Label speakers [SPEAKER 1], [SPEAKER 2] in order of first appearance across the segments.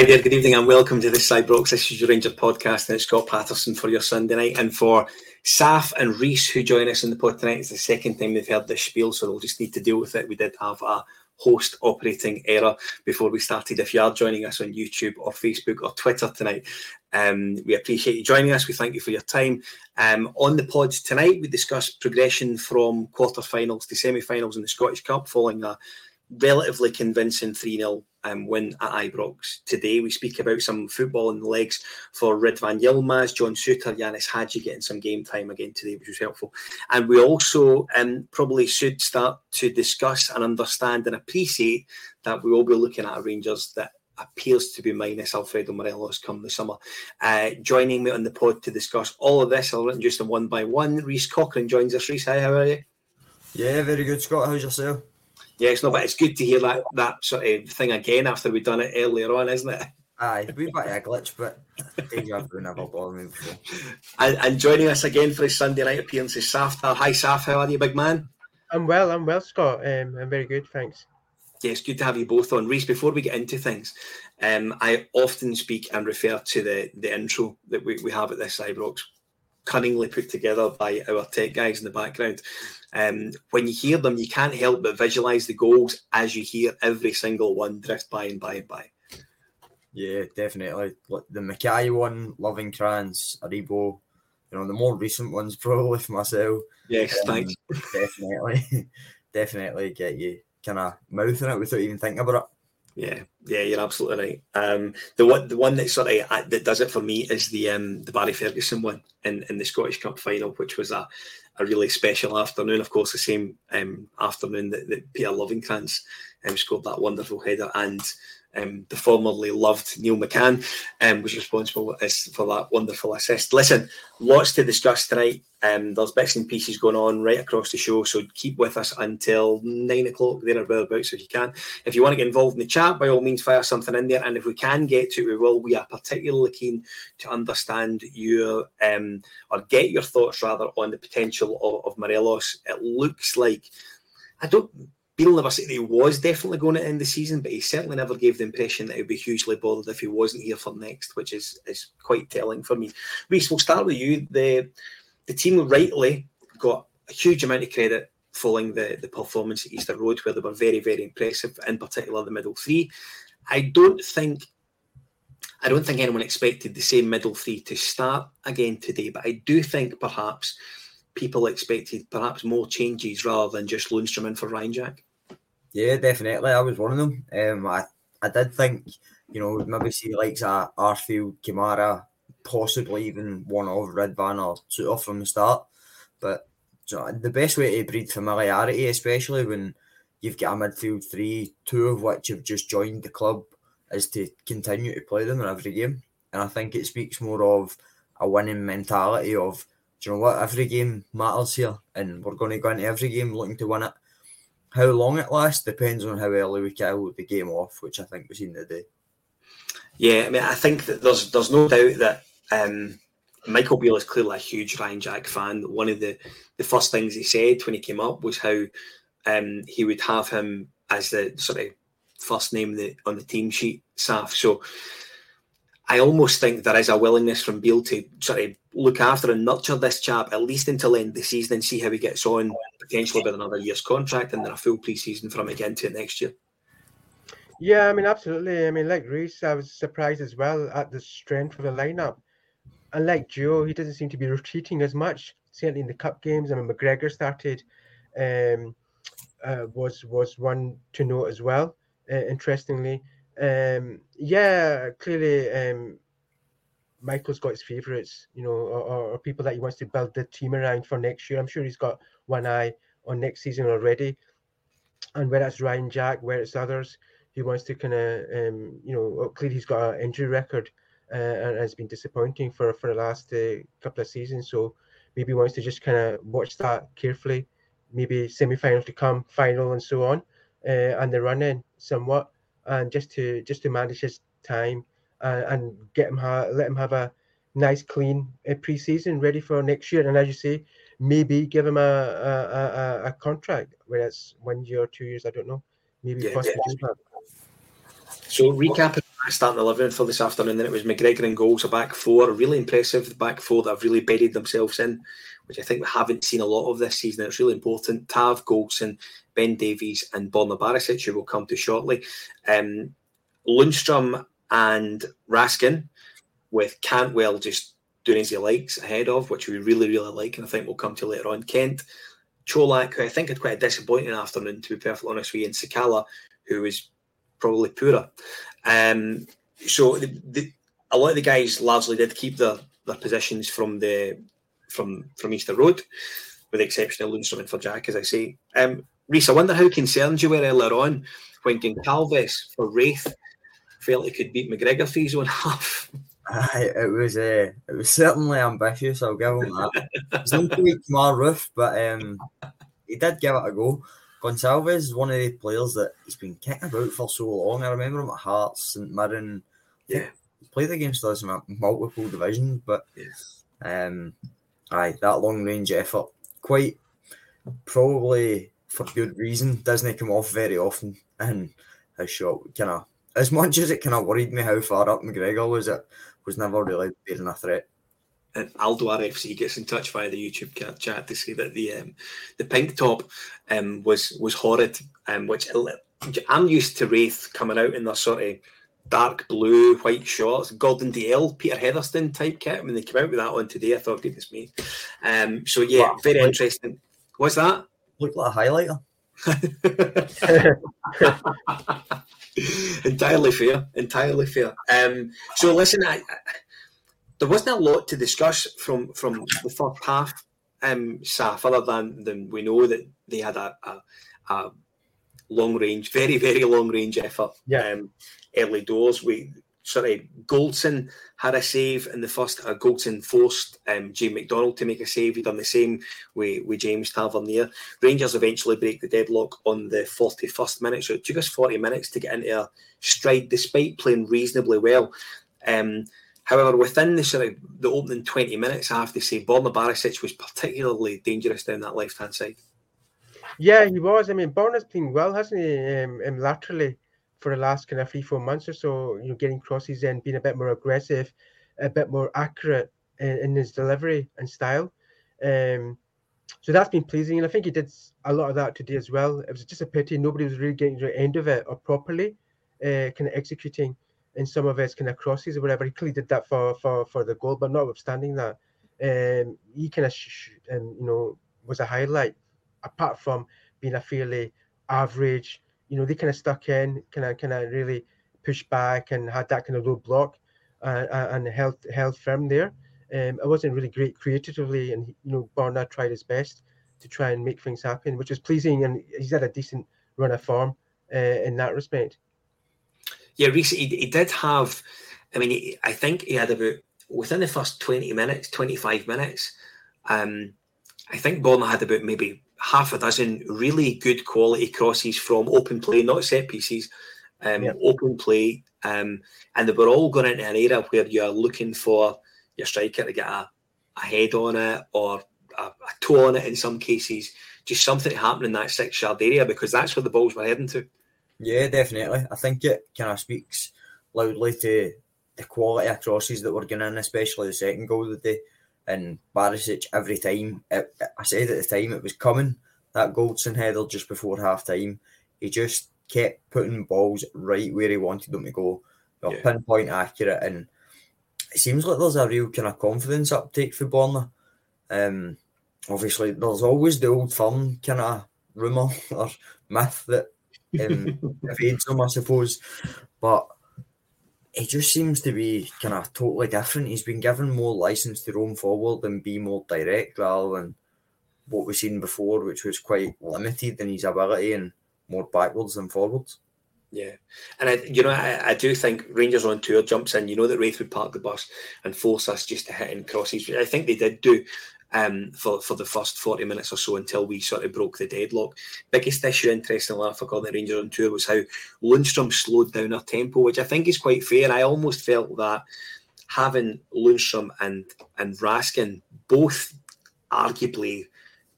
[SPEAKER 1] Hi there, good evening, and welcome to the Cybrox. This is your Ranger podcast, and it's Scott Patterson for your Sunday night. And for Saf and Reiss, who join us in the pod tonight, it's the second time they've heard this spiel, so they'll just need to deal with it. We did have a host operating error before we started. If you are joining us on YouTube or Facebook or Twitter tonight, um, we appreciate you joining us. We thank you for your time. Um, on the pod tonight, we discuss progression from quarter-finals to semi-finals in the Scottish Cup following a relatively convincing 3 0 um, win at Ibrox. Today, we speak about some football in the legs for Ridvan Yilmaz, John Souttar, Ianis Hagi getting some game time again today, which was helpful. And we also um, probably should start to discuss and understand and appreciate that we will be looking at a Rangers that appears to be minus Alfredo Morelos come the summer. Uh, joining me on the pod to discuss all of this, I'll introduce them one by one. Reiss Cochrane joins us. Reiss, hi, how are you?
[SPEAKER 2] Yeah, very good, Scott. How's yourself?
[SPEAKER 1] Yeah, it's not, but it's good to hear that that sort of thing again after we've done it earlier on, isn't it?
[SPEAKER 2] Aye, we bit of a glitch, but deja vu never bothered me before.
[SPEAKER 1] And, and joining us again for his Sunday night appearance is Saf. Hi, Saf. How are you, big man?
[SPEAKER 3] I'm well. I'm well, Scott. Um, I'm very good, thanks.
[SPEAKER 1] Yeah, it's good to have you both on. Reiss, before we get into things, um, I often speak and refer to the the intro that we, we have at this Ibrox, cunningly put together by our tech guys in the background. Um, when you hear them, you can't help but visualize the goals as you hear every single one drift by and by and by.
[SPEAKER 2] Yeah, definitely. The Mackay one, Lovenkrands, Aribo, you know, the more recent ones probably for myself.
[SPEAKER 1] Yes, um, thanks.
[SPEAKER 2] Definitely, definitely get you kind of mouthing it without even thinking about it.
[SPEAKER 1] Yeah, yeah, you're absolutely right. Um, the one, the one that sort of uh, that does it for me is the um, the Barry Ferguson one in, in the Scottish Cup final, which was a, a really special afternoon. Of course, the same um, afternoon that, that Peter Lovenkrands um, scored that wonderful header, and um, the formerly loved Neil McCann um, was responsible for that wonderful assist. Listen, lots to discuss tonight. Um, there's bits and pieces going on right across the show, so keep with us until nine o'clock there or thereabouts if you can. If you want to get involved in the chat, by all means, fire something in there, and if we can get to it, we will. We are particularly keen to understand your um, or get your thoughts rather on the potential of, of Morelos. It looks like I don't Said he was definitely going to end the season, but he certainly never gave the impression that he'd be hugely bothered if he wasn't here for next, which is is quite telling for me. Reiss, we'll start with you. The the team rightly got a huge amount of credit following the, the performance at Easter Road, where they were very, very impressive, in particular the middle three. I don't think I don't think anyone expected the same middle three to start again today, but I do think perhaps people expected perhaps more changes rather than just Lundstram in for Ryan Jack.
[SPEAKER 2] Yeah, definitely. I was one of them. Um, I, I did think, you know, maybe see likes of Arfield, Kamara, possibly even one of Ridvan or two off from the start. But you know, the best way to breed familiarity, especially when you've got a midfield three, two of which have just joined the club, is to continue to play them in every game. And I think it speaks more of a winning mentality of, do you know what, every game matters here, and we're going to go into every game looking to win it. How long it lasts depends on how early we kill the game off, which I think we've seen today.
[SPEAKER 1] Yeah, I mean, I think that there's there's no doubt that um, Michael Beale is clearly a huge Ryan Jack fan. One of the, the first things he said when he came up was how um, he would have him as the sort of first name on the team sheet, Saf. So I almost think there is a willingness from Beale to sort of look after and nurture this chap at least until end of the season and see how he gets on, potentially with another year's contract and then a full pre-season for him again to next year.
[SPEAKER 3] Yeah, I mean, absolutely. I mean, like Reiss, I was surprised as well at the strength of the lineup. And like Joe, he doesn't seem to be retreating as much. Certainly in the cup games. I mean, McGregor started, um, uh, was was one to note as well. Uh, interestingly, um, yeah, clearly um, Michael's got his favourites, you know, or, or, people that he wants to build the team around for next year. I'm sure he's got one eye on next season already. And whether it's Ryan Jack, where it's others, he wants to kind of, um, you know, clearly he's got an injury record uh, and has been disappointing for, for the last uh, couple of seasons. So maybe wants to just kind of watch that carefully. Maybe semi-final to come, final, and so on, uh, and the running somewhat, and just to just to manage his time and, and get him ha- let him have a nice clean uh, pre-season ready for next year. And as you say, maybe give him a a, a, a contract, whether it's one year or two years, I don't know. Maybe
[SPEAKER 1] Yeah,
[SPEAKER 3] possibly
[SPEAKER 1] yeah.
[SPEAKER 3] do that.
[SPEAKER 1] So recapping my starting eleven for this afternoon, then it was McGregor and goals, a back four, really impressive. Back four that have really buried themselves in, which I think we haven't seen a lot of this season. It's really important. Tav, Goldson, Ben Davies, and Borna Barisic, who we'll come to shortly. Um, Lundstram and Raskin, with Cantwell just doing as he likes ahead of, which we really, really like, and I think we'll come to later on. Kent, Colak, who I think had quite a disappointing afternoon, to be perfectly honest with you, and Sakala, who was probably poorer. Um, so the, the, a lot of the guys largely did keep their, their positions from the from from Easter Road, with the exception of Lundstram and for Jack, as I say. Um, Reese, I wonder how concerned you were earlier on when Goncalves for Raith felt he could beat McGregor for his own half.
[SPEAKER 2] Aye, it was uh, it was certainly ambitious. I'll give him that. It's not quite my roof, but um, he did give it a go. Gonsalves is one of the players that he's been kicking about for so long. I remember him at Hearts, St Mirren.
[SPEAKER 1] Yeah.
[SPEAKER 2] he played against us in a multiple divisions, but
[SPEAKER 1] Yeah.
[SPEAKER 2] um, aye, that long range effort, quite probably for good reason, doesn't come off very often. And his shot kind of, as much as it kind of worried me how far up McGregor was, it was never really being a threat.
[SPEAKER 1] And Aldo RFC gets in touch via the YouTube chat to say that the um, the pink top um, was was horrid, um, which I'm used to Raith coming out in their sort of dark blue white shorts, Gordon Dalziel, Peter Hetherston type kit. When they came out with that one today, I thought, goodness me. Um, so yeah,
[SPEAKER 2] Wow.
[SPEAKER 1] very interesting. What's that?
[SPEAKER 2] Looked like a highlighter.
[SPEAKER 1] entirely fair. Entirely fair. Um, so listen, I, I, there wasn't a lot to discuss from from the first half, um, Saf, other than than we know that they had a, a, a long range, very very long range effort.
[SPEAKER 3] Yeah.
[SPEAKER 1] Um, early doors. We sorry, Goldson had a save in the first. Uh, Goldson forced um, Jay McDonald to make a save. He done the same with, with James Tavernier. Rangers eventually break the deadlock on the 41st minute. So it took us 40 minutes to get into a stride, despite playing reasonably well. Um, however, within the sort of the opening 20 minutes, I have to say, Borna Barisic was particularly dangerous down that left hand side.
[SPEAKER 3] Yeah, he was. I mean, Borna's playing well, hasn't he? Um, um, laterally for the last kind of three, four months or so. You know, getting crosses in, being a bit more aggressive, a bit more accurate in, in his delivery and style. Um, so that's been pleasing, and I think he did a lot of that today as well. It was just a pity nobody was really getting to the end of it or properly, uh, kind of executing in some of his kind of crosses or whatever. He clearly did that for for for the goal, but notwithstanding that, um, he kind of sh- um, you know was a highlight apart from being a fairly average, you know, they kind of stuck in, kind of kind of really pushed back and had that kind of low block uh, and held held firm there. Um, it wasn't really great creatively, and you know, Barnard tried his best to try and make things happen, which was pleasing, and he's had a decent run of form uh, in that respect.
[SPEAKER 1] Yeah, Reiss, he, he did have. I mean, he, I think he had about within the first twenty minutes, twenty five minutes. Um, I think Borna had about maybe half a dozen really good quality crosses from open play, not set pieces, um,
[SPEAKER 3] Yeah.
[SPEAKER 1] open play, um, and they were all going into an era where you are looking for your striker to get a, a head on it or a, a toe on it in some cases, just something to happen in that six yard area because that's where the balls were heading to.
[SPEAKER 2] Yeah, definitely. I think it kind of speaks loudly to the quality of crosses that were going in, especially the second goal of the day. And Barisic, every time, it, I said at the time it was coming, that Goldson header just before half time, he just kept putting balls right where he wanted them to go. They were
[SPEAKER 1] Yeah.
[SPEAKER 2] pinpoint accurate. And it seems like there's a real kind of confidence uptake for Borna. Um, obviously, there's always the old firm kind of rumour or myth that um, evades them, I suppose. But it just seems to be kind of totally different. He's been given more license to roam forward and be more direct rather than what we've seen before, which was quite limited in his ability and more backwards than forwards.
[SPEAKER 1] Yeah, and I, you know, I, I do think Rangers on tour jumps in. You know that Raith would park the bus and force us just to hit in crosses. I think they did do um, for, for the first 40 minutes or so until we sort of broke the deadlock. Biggest issue, interestingly, for calling the Rangers on tour was how Lundstram slowed down our tempo, which I think is quite fair. I almost felt that having Lundstram and, and Raskin both arguably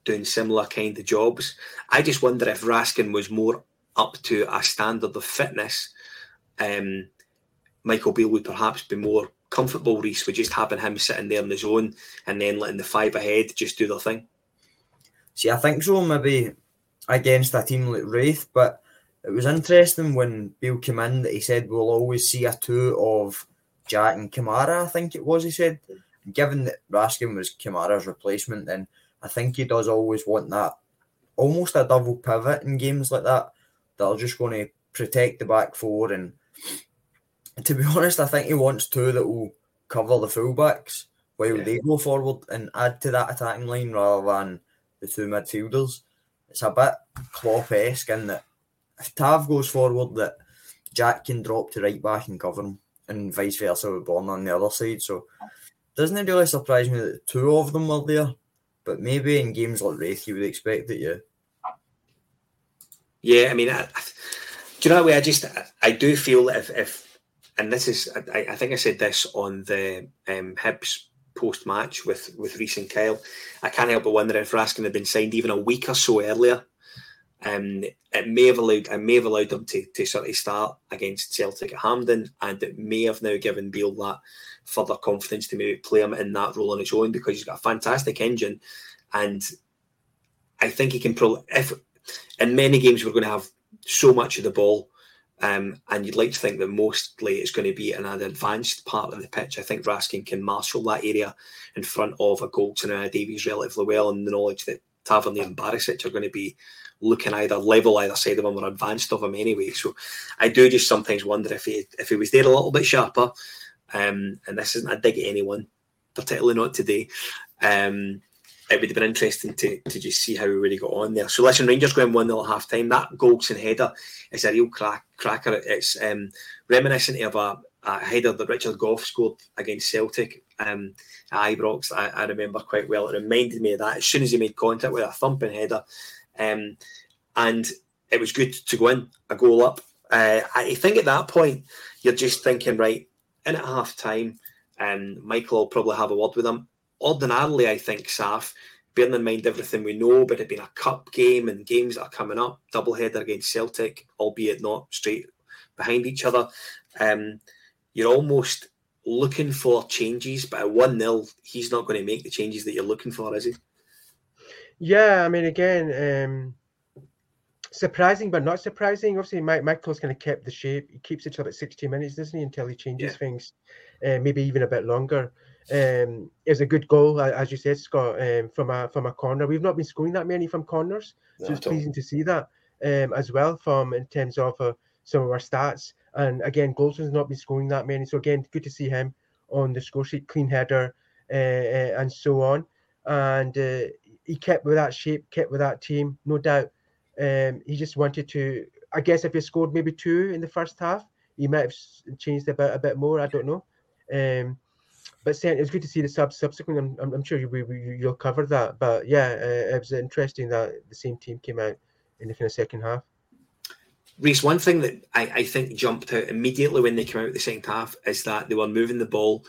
[SPEAKER 1] doing similar kind of jobs, I just wonder if Raskin was more up to a standard of fitness. Um, Michael Beale would perhaps be more comfortable, Reiss, with just having him sitting there in the zone and then letting the five ahead just do their thing?
[SPEAKER 2] See, I think so, maybe against a team like Raith, but it was interesting when Beale came in that he said we'll always see a two of Jack and Kamara, I think it was, he said. Given that Raskin was Kamara's replacement, then I think he does always want that almost a double pivot in games like that that are just going to protect the back four and to be honest, I think he wants two that will cover the fullbacks while yeah. they go forward and add to that attacking line rather than the two midfielders. It's a bit Klopp esque in that if Tav goes forward, that Jack can drop to right back and cover him, and vice versa with Born on the other side. So doesn't it really surprise me that two of them were there? But maybe in games like Raith, you would expect that, yeah.
[SPEAKER 1] Yeah, I mean, I, do you know what? I just I, I do feel if if and this is I, I think I said this on the um, Hibs post match with with Reiss and Kyle. I can't help but wonder if Raskin had been signed even a week or so earlier. Um, it may have allowed it may have allowed them to, to sort of start against Celtic at Hampden, and it may have now given Beale that further confidence to maybe play him in that role on his own because he's got a fantastic engine, and I think he can probably if in many games we're going to have so much of the ball um, and you'd like to think that mostly it's going to be in an advanced part of the pitch. I think Raskin can marshal that area in front of a Goldson and a Davies relatively well, and the knowledge that Tavernier and Barisic are going to be looking either level either side of him or advanced of him anyway. So I do just sometimes wonder if he if he was there a little bit sharper. Um, and this isn't a dig at anyone, particularly not today. Um, it would have been interesting to, to just see how we really got on there. So listen, Rangers going 1 0 at half time. That Goldson header is a real crack, cracker. It's um, reminiscent of a, a, header that Richard Gough scored against Celtic um, at Ibrox. I, I, remember quite well. It reminded me of that as soon as he made contact with a thumping header. Um, and it was good to go in, a goal up. Uh, I think at that point, you're just thinking, right, in at half time, um, Michael will probably have a word with him ordinarily, I think, Saf, bearing in mind everything we know, but it being a cup game and games that are coming up, double header against Celtic, albeit not straight behind each other, um, you're almost looking for changes, but at 1 0, he's not going to make the changes that you're looking for, is he?
[SPEAKER 3] Yeah, I mean, again, um, surprising but not surprising. Obviously, Mike Michael's kind of kept the shape. He keeps it to about 60 minutes, doesn't he, until he changes yeah. things, uh, maybe even a bit longer. Um, it was a good goal, as you said, Scott, um, from a from a corner. We've not been scoring that many from corners, so no, it's pleasing to see that um, as well. From in terms of uh, some of our stats, and again, Goldson's not been scoring that many, so again, good to see him on the score sheet, clean header, uh, uh, and so on. And uh, he kept with that shape, kept with that team, no doubt. Um, he just wanted to. I guess if he scored maybe two in the first half, he might have changed a bit a bit more. I don't know. But saying it's good to see the sub subsequent. I'm, I'm sure you, you, you'll cover that. But yeah, uh, it was interesting that the same team came out in the kind of second half.
[SPEAKER 1] Reiss, one thing that I, I think jumped out immediately when they came out the second half is that they were moving the ball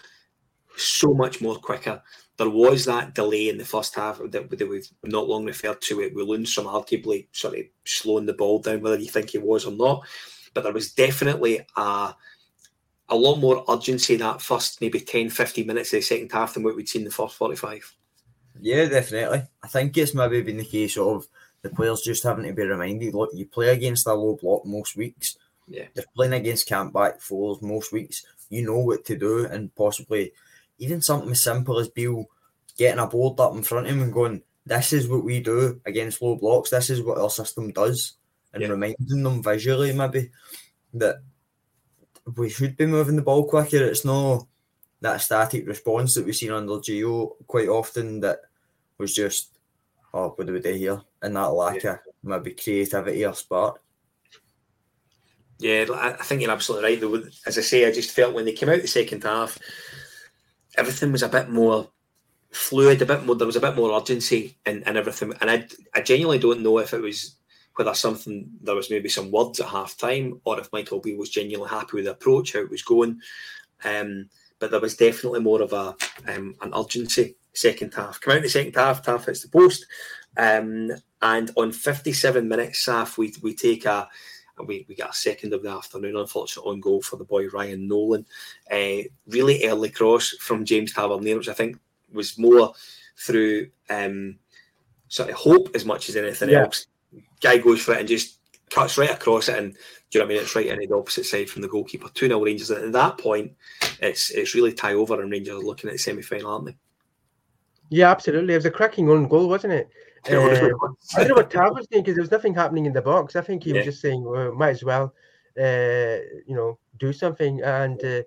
[SPEAKER 1] so much more quicker. There was that delay in the first half that, that we've not long referred to it. We Lundstram arguably sort of slowing the ball down, whether you think he was or not. But there was definitely a a lot more urgency in that first maybe 10, 15 minutes of the second half than what we'd seen in the first 45.
[SPEAKER 2] Yeah, definitely. I think it's maybe been the case of the players just having to be reminded look, you play against a low block most weeks.
[SPEAKER 1] Yeah.
[SPEAKER 2] You're playing against camp back fours most weeks. You know what to do, and possibly even something as simple as Beale getting a board up in front of him and going, This is what we do against low blocks, this is what our system does, and yeah. reminding them visually maybe that we should be moving the ball quicker. It's not that static response that we've seen under Gio quite often that was just, oh, what do we do here? And that lack yeah. of maybe creativity or spark.
[SPEAKER 1] Yeah, I think you're absolutely right. Though, as I say, I just felt when they came out the second half, everything was a bit more fluid, a bit more. There was a bit more urgency and and everything. And I, I genuinely don't know if it was whether something there was maybe some words at half time or if Michael Beale was genuinely happy with the approach, how it was going. Um, but there was definitely more of a um, an urgency second half. Come out in the second half, Tav hits the post. Um, and on 57 minutes, Saf, we, we take a we, we got a second of the afternoon, unfortunate on goal for the boy Ryan Nolan. Uh, really early cross from James Tavernier, which I think was more through um, sort of hope as much as anything yeah. else. Guy goes for it and just cuts right across it, and do you know what I mean? It's right in the opposite side from the goalkeeper. 2 0 Rangers. And at that point, it's it's really tie over, and Rangers are looking at the semi final, aren't they?
[SPEAKER 3] Yeah, absolutely. It was a cracking own goal, wasn't it? Uh, I don't know what Tav was thinking because there was nothing happening in the box. I think he yeah. was just saying, well, might as well, uh, you know, do something. And uh,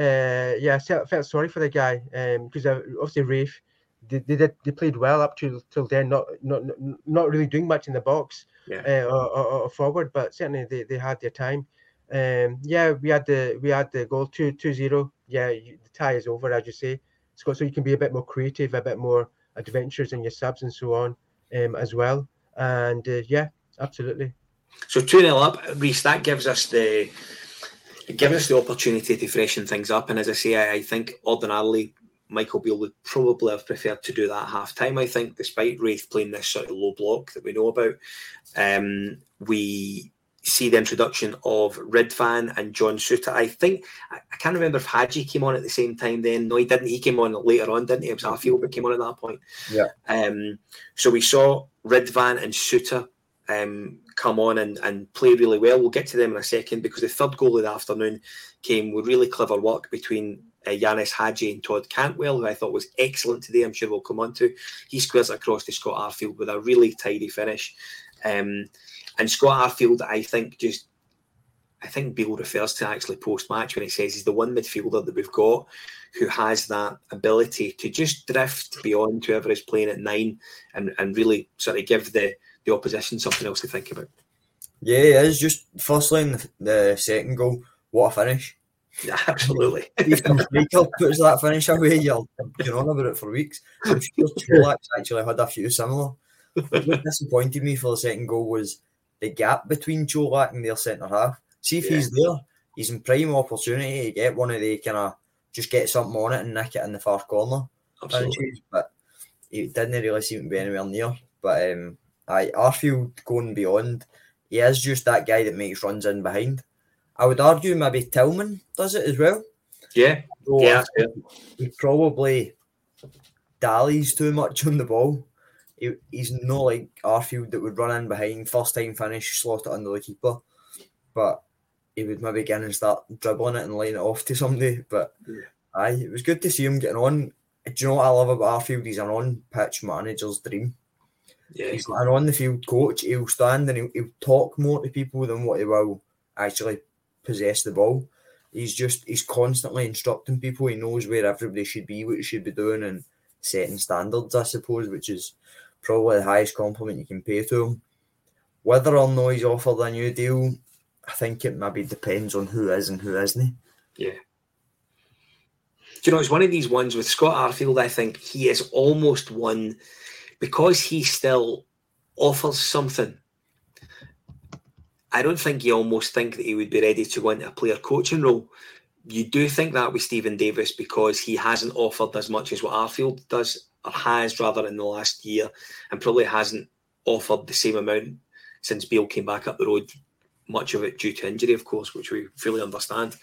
[SPEAKER 3] uh yeah, I felt sorry for the guy Um because um, obviously Raith, they, they, did, they played well up to till then, not not not really doing much in the box
[SPEAKER 1] yeah.
[SPEAKER 3] Uh, or, or, or, forward, but certainly they, they had their time. Um, yeah, we had the we had the goal two two zero. Yeah, the tie is over, as you say, Scott. So you can be a bit more creative, a bit more adventurous in your subs and so on um, as well. And uh, yeah, absolutely.
[SPEAKER 1] So 2 0 up, Reiss, that gives us the gives us the opportunity to freshen things up. And as I say, I, I think ordinarily Michael Beale would probably have preferred to do that half time. I think, despite Raith playing this sort of low block that we know about, um, we see the introduction of Ridvan and John Souttar. I think I, I, can't remember if Hagi came on at the same time then. No, he didn't. He came on later on, didn't he? It was Arfield that came on at that point.
[SPEAKER 2] Yeah.
[SPEAKER 1] Um, so we saw Ridvan and Souttar um, come on and, and play really well. We'll get to them in a second because the third goal of the afternoon came with really clever work between uh, Ianis Hagi and Todd Cantwell, who I thought was excellent today. I'm sure we'll come on to. He squares across to Scott Arfield with a really tidy finish. Um, and Scott Arfield, I think, just I think Beale refers to actually post match when he says he's the one midfielder that we've got who has that ability to just drift beyond whoever is playing at nine and, and really sort of give the, the opposition something else to think about.
[SPEAKER 2] Yeah, it is. Just firstly in the, the second goal, what a finish.
[SPEAKER 1] Yeah, absolutely.
[SPEAKER 2] Michael puts that finish away, you're going on about it for weeks. I'm sure Colak's actually had a few similar. What disappointed me for the second goal was the gap between Colak and their centre half. See if yeah. he's there, he's in prime opportunity to get one of the kind of just get something on it and nick it in the far corner.
[SPEAKER 1] Absolutely.
[SPEAKER 2] But he didn't really seem to be anywhere near. But um, I Arfield going beyond, he is just that guy that makes runs in behind. I would argue maybe Tillman does it as well.
[SPEAKER 1] Yeah. So yeah.
[SPEAKER 2] He probably dallies too much on the ball he, he's not like Arfield that would run in behind, first time finish, slot it under the keeper. But he would maybe get in and start dribbling it and laying it off to somebody. But yeah. aye, it was good to see him getting on. Do you know what I love about Arfield? He's an on pitch manager's dream.
[SPEAKER 1] Yeah.
[SPEAKER 2] He's an on the field coach. He'll stand and he'll, he'll talk more to people than what he will actually possess the ball. He's just he's constantly instructing people. He knows where everybody should be, what he should be doing, and setting standards, I suppose, which is probably the highest compliment you can pay to him. Whether or not he's offered a new deal, I think it maybe depends on who is and who isn't.
[SPEAKER 1] Yeah. Do you know, it's one of these ones with Scott Arfield, I think he is almost one because he still offers something. I don't think you almost think that he would be ready to go into a player coaching role. You do think that with Stephen Davis because he hasn't offered as much as what Arfield does or has rather in the last year, and probably hasn't offered the same amount since Beale came back up the road. Much of it due to injury, of course, which we fully understand.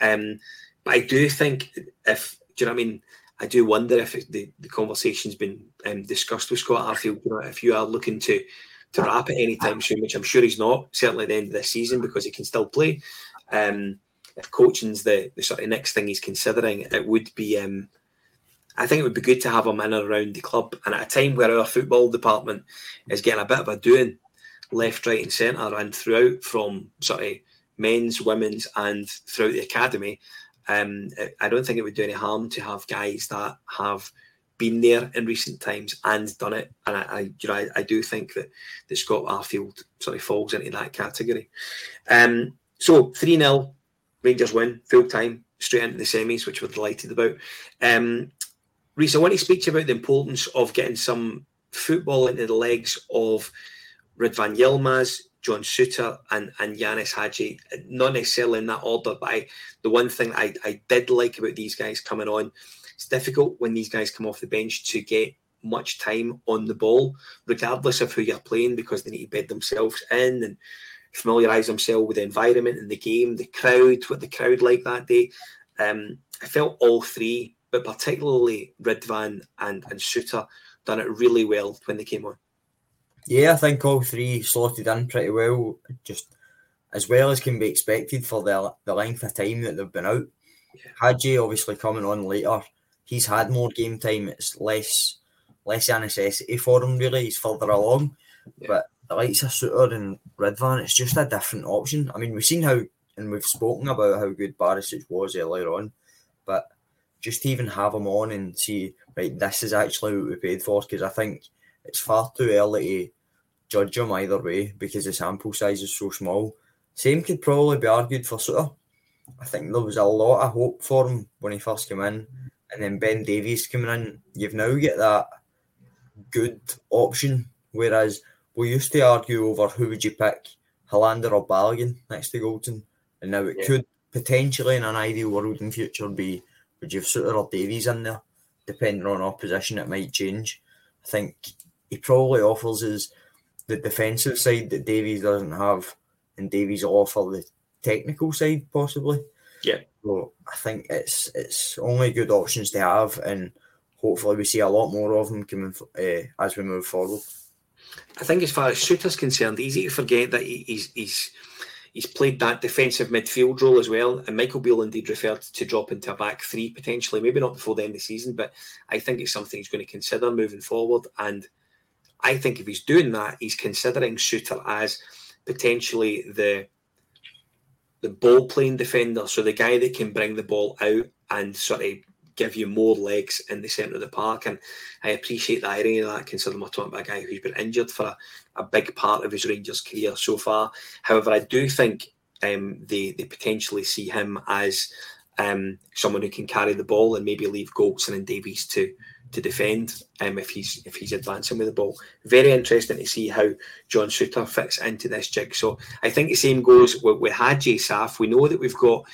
[SPEAKER 1] Um, but I do think if do you know what I mean? I do wonder if the, the conversation's been um, discussed with Scott Arfield. You know, if you are looking to to wrap it anytime soon, which I'm sure he's not, certainly at the end of this season because he can still play. Um, if coaching's the, the sort of next thing he's considering, it would be um, I think it would be good to have him in and around the club. And at a time where our football department is getting a bit of a doing left, right, and centre and throughout from sort of men's, women's, and throughout the academy, um, I don't think it would do any harm to have guys that have been there in recent times and done it. And I, I you know, I, I, do think that, that Scott Arfield sort of falls into that category. Um, so 3 0, Rangers win, full time, straight into the semis, which we're delighted about. Um, Reiss, I want to speak to you about the importance of getting some football into the legs of Ridvan Yilmaz, John Souttar, and, and Ianis Hagi. Not necessarily in that order, but I, the one thing I, I did like about these guys coming on, it's difficult when these guys come off the bench to get much time on the ball, regardless of who you're playing, because they need to bed themselves in and familiarise themselves with the environment and the game, the crowd, what the crowd like that day. Um, I felt all three, but particularly Ridvan and, and Souttar, done it really well when they came on.
[SPEAKER 2] Yeah, I think all three slotted in pretty well, just as well as can be expected for the, the length of time that they've been out. Yeah. Hagi obviously coming on later, he's had more game time. It's less less a necessity for him really. He's further along, yeah. but the likes of Souttar and Ridvan, it's just a different option. I mean, we've seen how and we've spoken about how good Barisic was earlier on, but just even have him on and see right, this is actually what we paid for because I think it's far too early to judge him either way because the sample size is so small. Same could probably be argued for Souttar. I think there was a lot of hope for him when he first came in, and then Ben Davies coming in. You've now got that good option, whereas we used to argue over who would you pick, Helander or Balogun next to Goldson, and now it yeah. could potentially in an ideal world in future be would you have Souttar or Davies in there, depending on opposition, it might change. I think he probably offers us the defensive side that Davies doesn't have, and Davies will offer the technical side possibly.
[SPEAKER 1] Yeah.
[SPEAKER 2] So I think it's it's only good options to have, and hopefully we see a lot more of them coming uh, as we move forward.
[SPEAKER 1] I think as far as Souttar's concerned, easy to forget that he's he's he's played that defensive midfield role as well. And Michael Beale indeed referred to drop into a back three potentially, maybe not before the end of the season, but I think it's something he's going to consider moving forward. And I think if he's doing that, he's considering Souttar as potentially the the ball playing defender, so the guy that can bring the ball out and sort of give you more legs in the centre of the park. And I appreciate the irony of that, considering we're talking about a guy who's been injured for a, a big part of his Rangers career so far. However, I do think um, they they potentially see him as um, someone who can carry the ball and maybe leave Goldson and Davies to to defend um, if he's if he's advancing with the ball. Very interesting to see how John Souttar fits into this jig. So I think the same goes with, with Hagi Saf. We know that we've got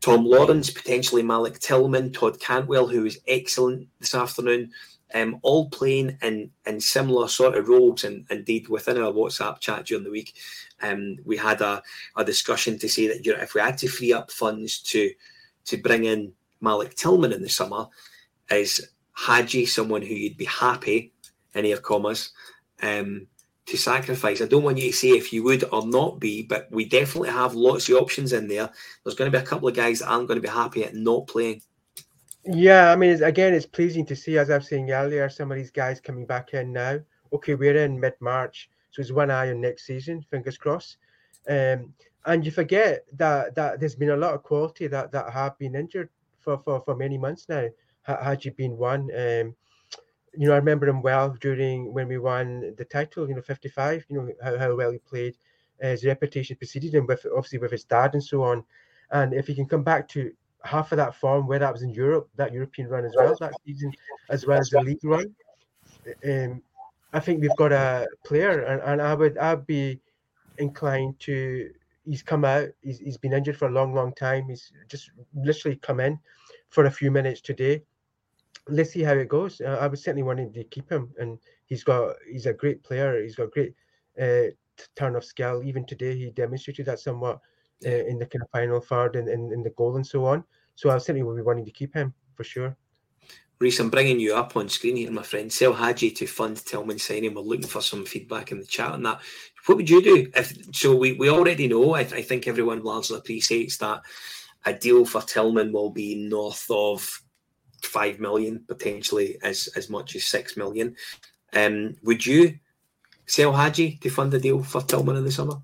[SPEAKER 1] Tom Lawrence, potentially Malik Tillman, Todd Cantwell, who was excellent this afternoon. Um, all playing in, in similar sort of roles, and indeed within our WhatsApp chat during the week, um, we had a, a discussion to say that you know, if we had to free up funds to to bring in Malik Tillman in the summer, is Hagi someone who you'd be happy, in air commas, um, to sacrifice? I don't want you to say if you would or not be, but we definitely have lots of options in there. There's going to be a couple of guys that aren't going to be happy at not playing.
[SPEAKER 3] Yeah, I mean, it's, again, it's pleasing to see, as I've saying earlier, some of these guys coming back in now. Okay, we're in mid March, so it's one eye on next season, fingers crossed. Um, and you forget that that there's been a lot of quality that that have been injured for for, for many months now had you been one. Um, you know, I remember him well during when we won the title. You know, fifty-five. You know how, how well he played. Uh, his reputation preceded him with obviously with his dad and so on. And if he can come back to half of that form where that was in Europe, that European run as well that season, as well as the league run, um, I think we've got a player, and, and I would I'd be inclined to. He's come out. He's, he's been injured for a long, long time. He's just literally come in for a few minutes today. Let's see how it goes. Uh, I was certainly wanting to keep him, and he's got he's a great player. He's got great uh, turn of skill. Even today, he demonstrated that somewhat uh, in the kind of final third and in, in the goal and so on. So I was certainly will be wanting to keep him for sure.
[SPEAKER 1] Reiss, I'm bringing you up on screen here, my friend. Sell Hagi to fund Tillman signing. We're looking for some feedback in the chat on that. What would you do? If so, we, we already know. I, I think everyone largely appreciates that a deal for Tillman will be north of five million, potentially as as much as six million. Um, would you sell Hagi to fund the deal for Tillman in the summer?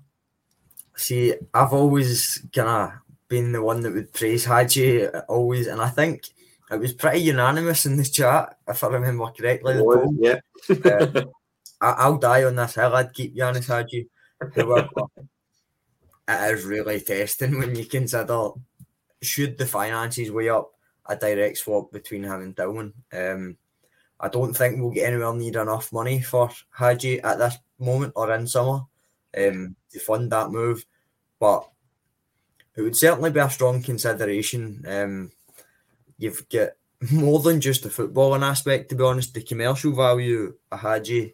[SPEAKER 2] See, I've always kind of been the one that would praise Hagi always, and I think it was pretty unanimous in the chat, if I remember correctly.
[SPEAKER 1] Oh, yeah.
[SPEAKER 2] uh, I, will die on this hill. I'd keep Hagi. However, it is really testing when you consider should the finances weigh up, a direct swap between him and Tillman. Um, I don't think we'll get anywhere near enough money for Hagi at this moment or in summer um, to fund that move, but it would certainly be a strong consideration. Um, you've got more than just the footballing aspect, to be honest. The commercial value of Hagi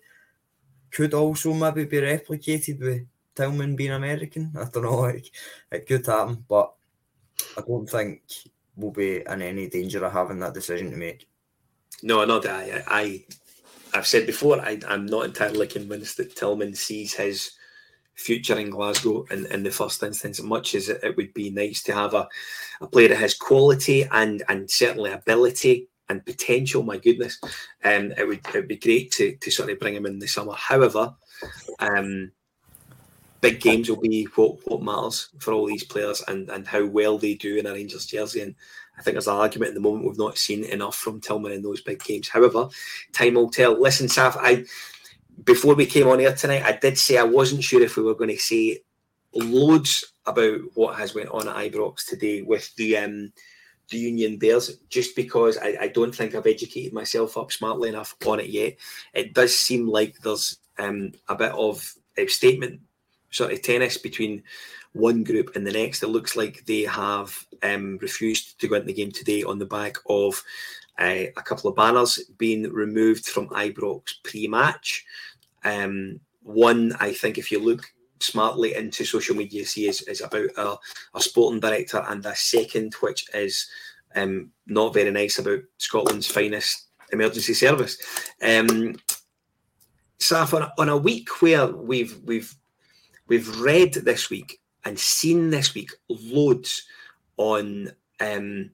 [SPEAKER 2] could also maybe be replicated with Tillman being American. I don't know, like, it could happen, but I don't think we'll be in any danger of having that decision to make.
[SPEAKER 1] No, that. I, I, I've said before, I, I'm not entirely convinced that Tillman sees his future in Glasgow in, in the first instance, much as it, it would be nice to have a, a player of his quality and and certainly ability and potential. My goodness, um, it would it would be great to to sort of bring him in the summer. However, um, big games will be what what matters for all these players and and how well they do in a Rangers jersey. And I think there's an argument at the moment we've not seen enough from Tillman in those big games. However, time will tell. Listen, Saf, I before we came on here tonight, I did say I wasn't sure if we were going to say loads about what has went on at Ibrox today with the um, the Union Bears, just because I, I, don't think I've educated myself up smartly enough on it yet. It does seem like there's um, a bit of a statement sort of tennis between one group and the next. It looks like they have um, refused to go into the game today on the back of uh, a couple of banners being removed from Ibrox pre-match. Um, one, I think, if you look smartly into social media, see is, is about a, a sporting director, and a second, which is um, not very nice about Scotland's finest emergency service. Um, Saf, on, on a week where we've we've we've read this week and seen this week loads on um,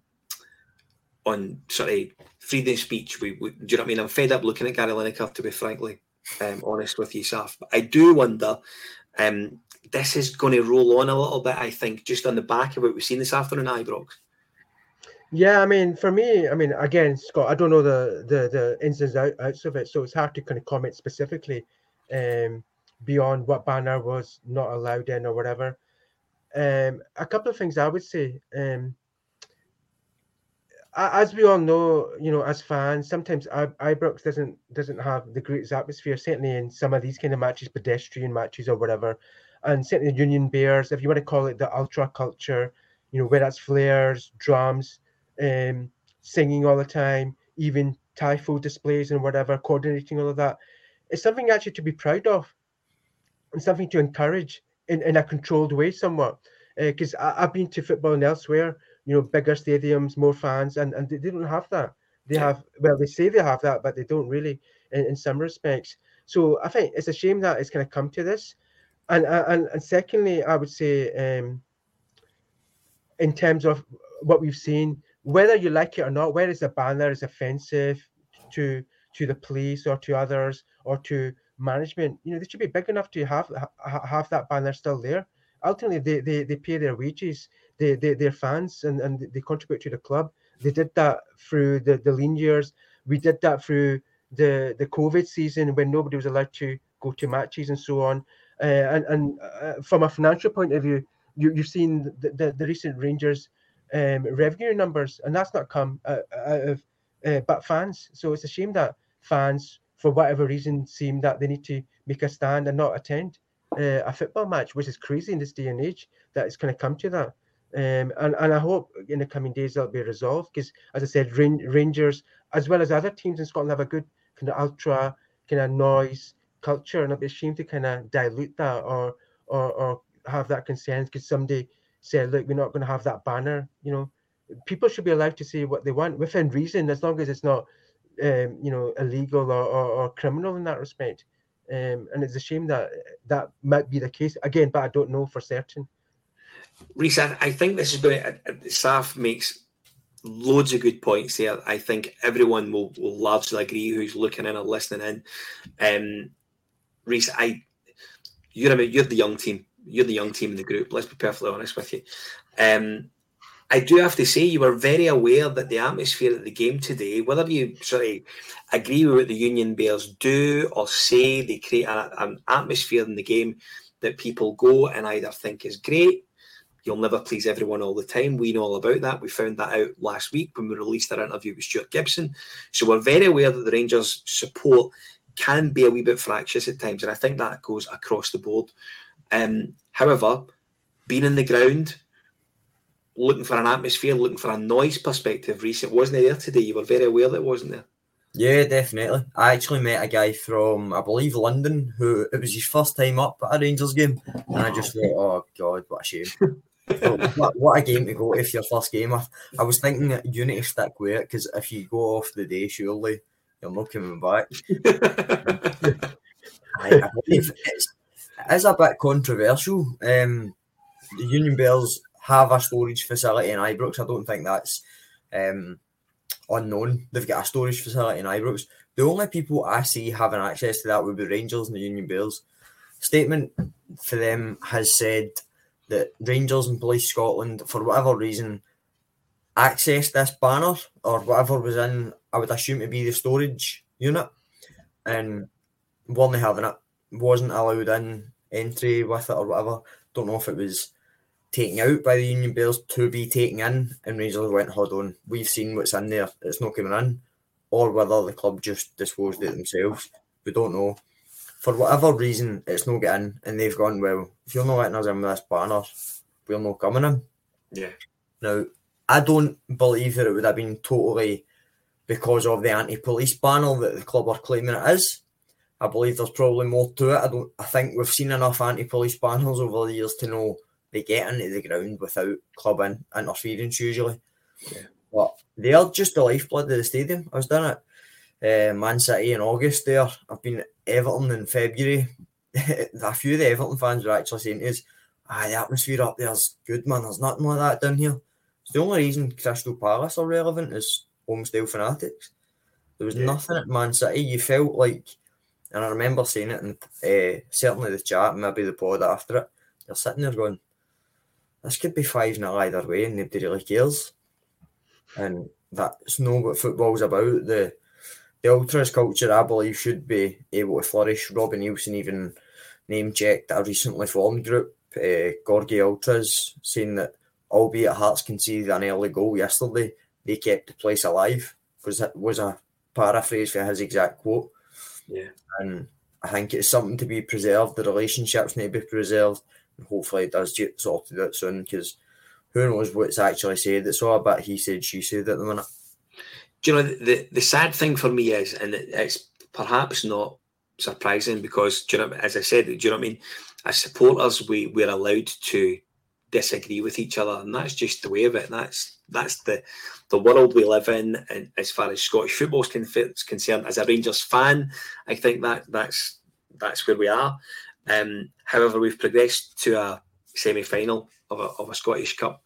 [SPEAKER 1] on sort of freedom of speech. We, we, do you know what I mean? I'm fed up looking at Gary Lineker, to be frankly um, honest with you, Saf. But I do wonder. Um, this is going to roll on a little bit, I think, just on the back of what we've seen this afternoon, Ibrox.
[SPEAKER 3] Yeah, I mean, for me, I mean, again, Scott, I don't know the the the ins and outs of it, so it's hard to kind of comment specifically um, beyond what banner was not allowed in or whatever. Um, a couple of things I would say. Um, as we all know, you know, as fans, sometimes Ibrox doesn't doesn't have the greatest atmosphere. Certainly in some of these kind of matches, pedestrian matches or whatever, and certainly the Union Bears, if you want to call it the ultra culture, you know, where that's flares, drums, um, singing all the time, even tifo displays and whatever, coordinating all of that, it's something actually to be proud of, and something to encourage in, in a controlled way, somewhat. Because uh, I've been to football and elsewhere you know, bigger stadiums, more fans, and, and they, they don't have that. They have, well, they say they have that, but they don't really in, in some respects. So I think it's a shame that it's going to come to this. And, and, and secondly, I would say, um, in terms of what we've seen, whether you like it or not, whether it's a banner is offensive to to the police or to others or to management, you know, they should be big enough to have have that banner still there. Ultimately, they, they, they pay their wages they, they they're fans and, and they contribute to the club. They did that through the, the lean years. We did that through the, the COVID season when nobody was allowed to go to matches and so on. Uh, and and uh, from a financial point of view, you, you've seen the, the, the recent Rangers um, revenue numbers, and that's not come out, out of uh, but fans. So it's a shame that fans, for whatever reason, seem that they need to make a stand and not attend uh, a football match, which is crazy in this day and age that it's going to come to that. Um, and, and I hope in the coming days that'll be resolved because, as I said, Rangers, as well as other teams in Scotland, have a good kind of ultra kind of noise culture, and I'd be ashamed to kind of dilute that or or, or have that concern because somebody said, "Look, we're not going to have that banner." You know, people should be allowed to say what they want within reason, as long as it's not, um, you know, illegal or, or, or criminal in that respect. Um, and it's a shame that that might be the case again, but I don't know for certain.
[SPEAKER 1] Reiss, I, I think this is going to. Uh, Saf makes loads of good points there. I think everyone will, will largely agree who's looking in or listening in. Um, Reiss, I you're you're the young team. You're the young team in the group. Let's be perfectly honest with you. Um, I do have to say you were very aware that the atmosphere at the game today, whether you sorry agree with what the Union Bears do or say, they create a, an atmosphere in the game that people go and either think is great You'll never please everyone all the time. We know all about that. We found that out last week when we released our interview with Stuart Gibson. So we're very aware that the Rangers support can be a wee bit fractious at times, and I think that goes across the board. Um, however, being in the ground, looking for an atmosphere, looking for a noise perspective, recent wasn't there today. You were very aware that wasn't there.
[SPEAKER 2] Yeah, definitely. I actually met a guy from, I believe, London, who it was his first time up at a Rangers game, and I just thought, oh god, what a shame. what, what, a game to go if your first game. I, I was thinking that you need to stick with it because if you go off the day, surely you're not coming back. I, I believe it's, it is a bit controversial. Um, the Union Bears have a storage facility in Ibrox. I don't think that's um, unknown. They've got a storage facility in Ibrox. The only people I see having access to that would be Rangers and the Union Bears. Statement for them has said that Rangers and Police Scotland, for whatever reason, accessed this banner or whatever was in, I would assume to be the storage unit, and weren't having it, wasn't allowed in entry with it or whatever. Don't know if it was taken out by the Union Bears to be taken in, and Rangers went, hold on, we've seen what's in there, it's not coming in, or whether the club just disposed it themselves. We don't know. For whatever reason, it's not getting, and they've gone, well, if you're not letting us in with this banner, we're not coming in.
[SPEAKER 1] Yeah.
[SPEAKER 2] Now, I don't believe that it would have been totally because of the anti-police banner that the club are claiming it is. I believe there's probably more to it. I don't. I think we've seen enough anti-police banners over the years to know they get into the ground without club in, interference usually. Yeah. But they are just the lifeblood of the stadium. I was down at uh, Man City in August there. I've been at Everton in February. a few of the Everton fans were actually saying to us, ah, the atmosphere up there's good, man. There's nothing like that down here. It's the only reason Crystal Palace are relevant is home style fanatics. There was yeah. nothing at Man City. You felt like, and I remember saying it in uh, certainly the chat, maybe the pod after it. You're sitting there going, this could be 5 0 either way and nobody really cares. And that's not what football's about. The the ultras culture, I believe, should be able to flourish. Robbie Neilson even name checked a recently formed group, uh, Gorgie Ultras, saying that albeit Hearts conceded an early goal yesterday, they kept the place alive. Was that was a paraphrase for his exact quote.
[SPEAKER 1] Yeah.
[SPEAKER 2] And I think it's something to be preserved. The relationships need to be preserved hopefully it does get sorted out soon because who knows what's actually said. It's all about he said, she said at the minute.
[SPEAKER 1] Do you know the the sad thing for me is, and it's perhaps not surprising because do you know, as I said, do you know what I mean? As supporters, we we're allowed to disagree with each other, and that's just the way of it. That's that's the the world we live in, and as far as Scottish football is concerned, as a Rangers fan, I think that that's that's where we are. Um, however, we've progressed to a semi final of a, of a Scottish Cup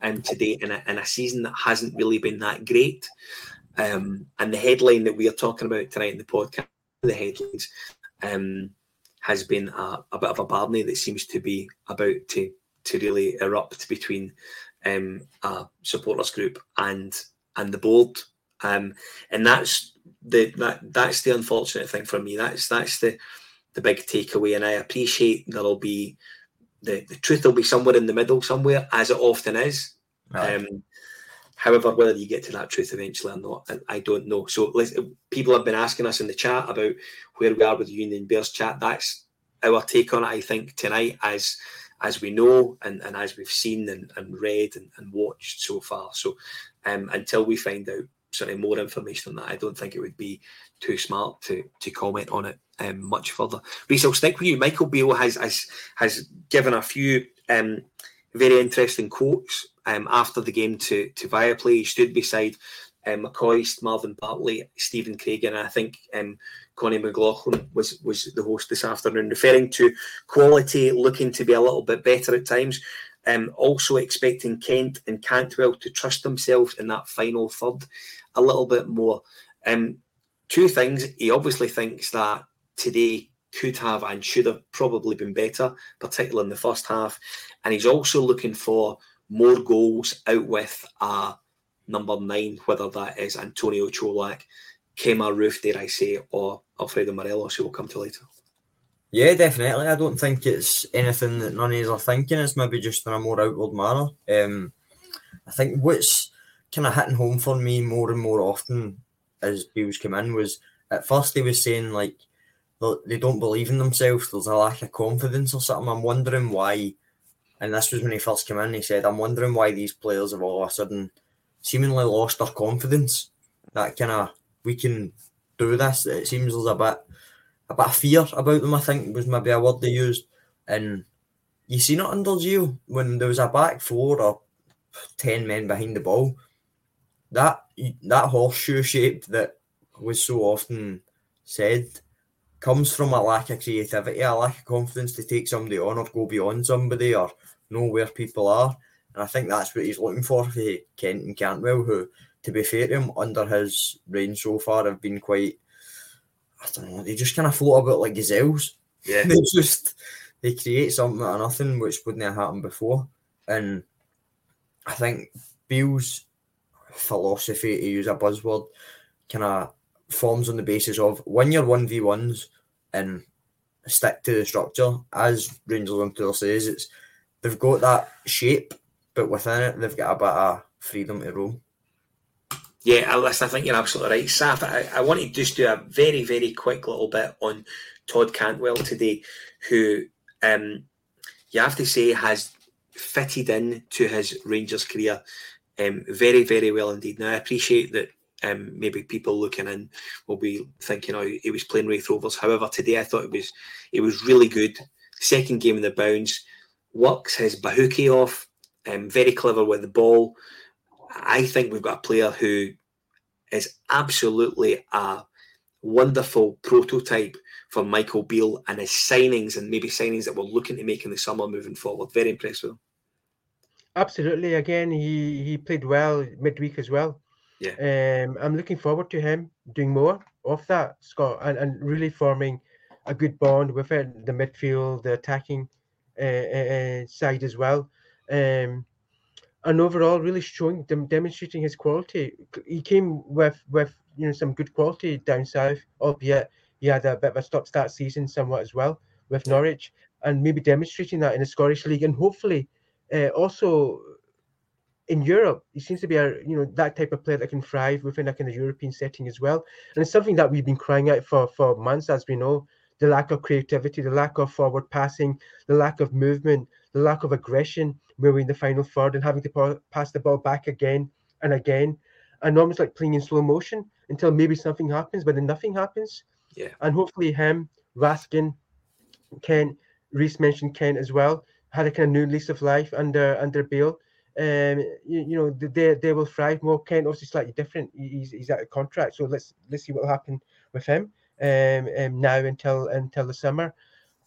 [SPEAKER 1] and today in a, in a season that hasn't really been that great. Um, and the headline that we are talking about tonight in the podcast, the headlines, um, has been a, a, bit of a barney that seems to be about to to really erupt between um, a supporters group and and the board. Um, and that's the that that's the unfortunate thing for me. That's that's the the big takeaway. And I appreciate there'll be the, the truth will be somewhere in the middle, somewhere, as it often is. Right. Um, however, whether you get to that truth eventually or not, I, I don't know. So people have been asking us in the chat about where we are with the Union Bears chat. That's our take on it, I think, tonight, as as we know and, and as we've seen and, and read and, and watched so far. So um, until we find out certainly more information on that, I don't think it would be too smart to to comment on it um, much further. Reiss, I'll stick with you. Michael Beale has has has given a few um, very interesting quotes um, after the game to to Viaplay. He stood beside um, McCoist, Marvin Bartley, Stephen Craig, and I think um, Connie McLaughlin was was the host this afternoon, referring to quality looking to be a little bit better at times. Um, also expecting Kent and Cantwell to trust themselves in that final third a little bit more. Um, two things. He obviously thinks that today could have and should have probably been better, particularly in the first half. And he's also looking for more goals out with a number nine, whether that is Antonio Colak, Kemar Roofe, dare I say, or Alfredo Morelos, who we'll come to later.
[SPEAKER 2] Yeah, definitely. I don't think it's anything that none of us are thinking. It's maybe just in a more outward manner. Um, I think what's kind of hitting home for me more and more often as Beale's come in was at first he was saying like they don't believe in themselves. There's a lack of confidence or something. I'm wondering why. And this was when he first came in. He said, "I'm wondering why these players have all of a sudden seemingly lost their confidence. That kind of we can do this. It seems there's a bit a bit of fear about them. I think was maybe a word they used. And you see, not under Gio when there was a back four or ten men behind the ball. That that horseshoe shape that was so often said comes from a lack of creativity, a lack of confidence to take somebody on or go beyond somebody or know where people are. And I think that's what he's looking for for Kent and Cantwell, who, to be fair to him, under his reign so far have been quite, I don't know, they just kind of float about like gazelles.
[SPEAKER 1] Yeah.
[SPEAKER 2] they just, they create something out of nothing which wouldn't have happened before. And I think Beale's philosophy, to use a buzzword, kind of forms on the basis of when you're 1v1s and stick to the structure. As Rangers on tour says, it's they've got that shape, but within it they've got a bit of freedom to roam.
[SPEAKER 1] Yeah, listen, I think you're absolutely right, Saf. I, I want to just do a very, very quick little bit on Todd Cantwell today, who um, you have to say has fitted in to his Rangers career um, very, very well indeed. Now, I appreciate that um, maybe people looking in will be thinking, "Oh, he was playing Raith Rovers." However, today I thought it was it was really good. Second game in the bounds, works his bahuki off, um, very clever with the ball. I think we've got a player who is absolutely a wonderful prototype for Michael Beale and his signings and maybe signings that we're looking to make in the summer moving forward. Very impressed with him.
[SPEAKER 3] Absolutely. Again, he he played well midweek as well.
[SPEAKER 1] Yeah.
[SPEAKER 3] Um, I'm looking forward to him doing more of that, Scott, and, and really forming a good bond with it, the midfield, the attacking uh, uh, side as well. Um, and overall, really showing them, demonstrating his quality. He came with with you know some good quality down south, albeit he had a bit of a stop-start season somewhat as well with Norwich, and maybe demonstrating that in the Scottish League, and hopefully uh, also in Europe, he seems to be a you know that type of player that can thrive within like in the European setting as well. And it's something that we've been crying out for for months, as we know, the lack of creativity, the lack of forward passing, the lack of movement, the lack of aggression moving the final third and having to pass the ball back again and again, and almost like playing in slow motion until maybe something happens, but then nothing happens.
[SPEAKER 1] Yeah.
[SPEAKER 3] And hopefully him, Raskin, Kent, Reiss mentioned Kent as well, had a kind of new lease of life under under Beale um, you, you know they they will thrive more. Kent obviously slightly different. He's he's out of contract, so let's let's see what will happen with him um, um now until until the summer.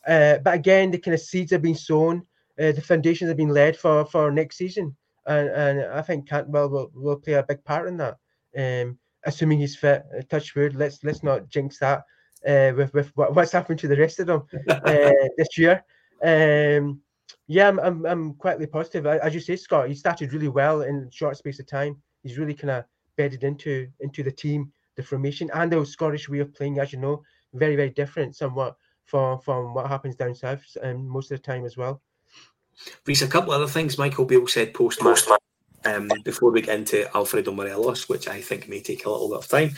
[SPEAKER 3] Uh, but again, the kind of seeds have been sown. Uh, the foundations have been laid for for next season, and and I think Cantwell will will play a big part in that. Um, assuming he's fit. Uh, touch wood. Let's let's not jinx that. Uh, with with what, what's happened to the rest of them uh, this year. Um, yeah, I'm, I'm, I'm quietly positive. As you say, Scott, he started really well in short space of time. He's really kind of bedded into into the team, the formation, and the Scottish way of playing. As you know, very very different, somewhat from from what happens down south, and um, most of the time as well.
[SPEAKER 1] Reiss, a couple of other things Michael Beale said post match um, before we get into Alfredo Morelos, which I think may take a little bit of time.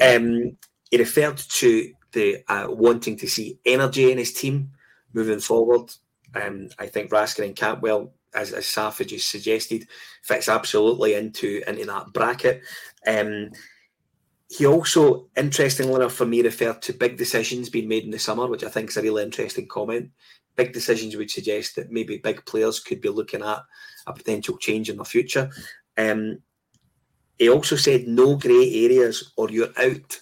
[SPEAKER 1] Um, he referred to the uh, wanting to see energy in his team moving forward. Um, I think Raskin and Cantwell, as, as has suggested, fits absolutely into into that bracket. Um, he also, interestingly enough, for me, referred to big decisions being made in the summer, which I think is a really interesting comment. Big decisions would suggest that maybe big players could be looking at a potential change in the future. Um, he also said no grey areas or you're out,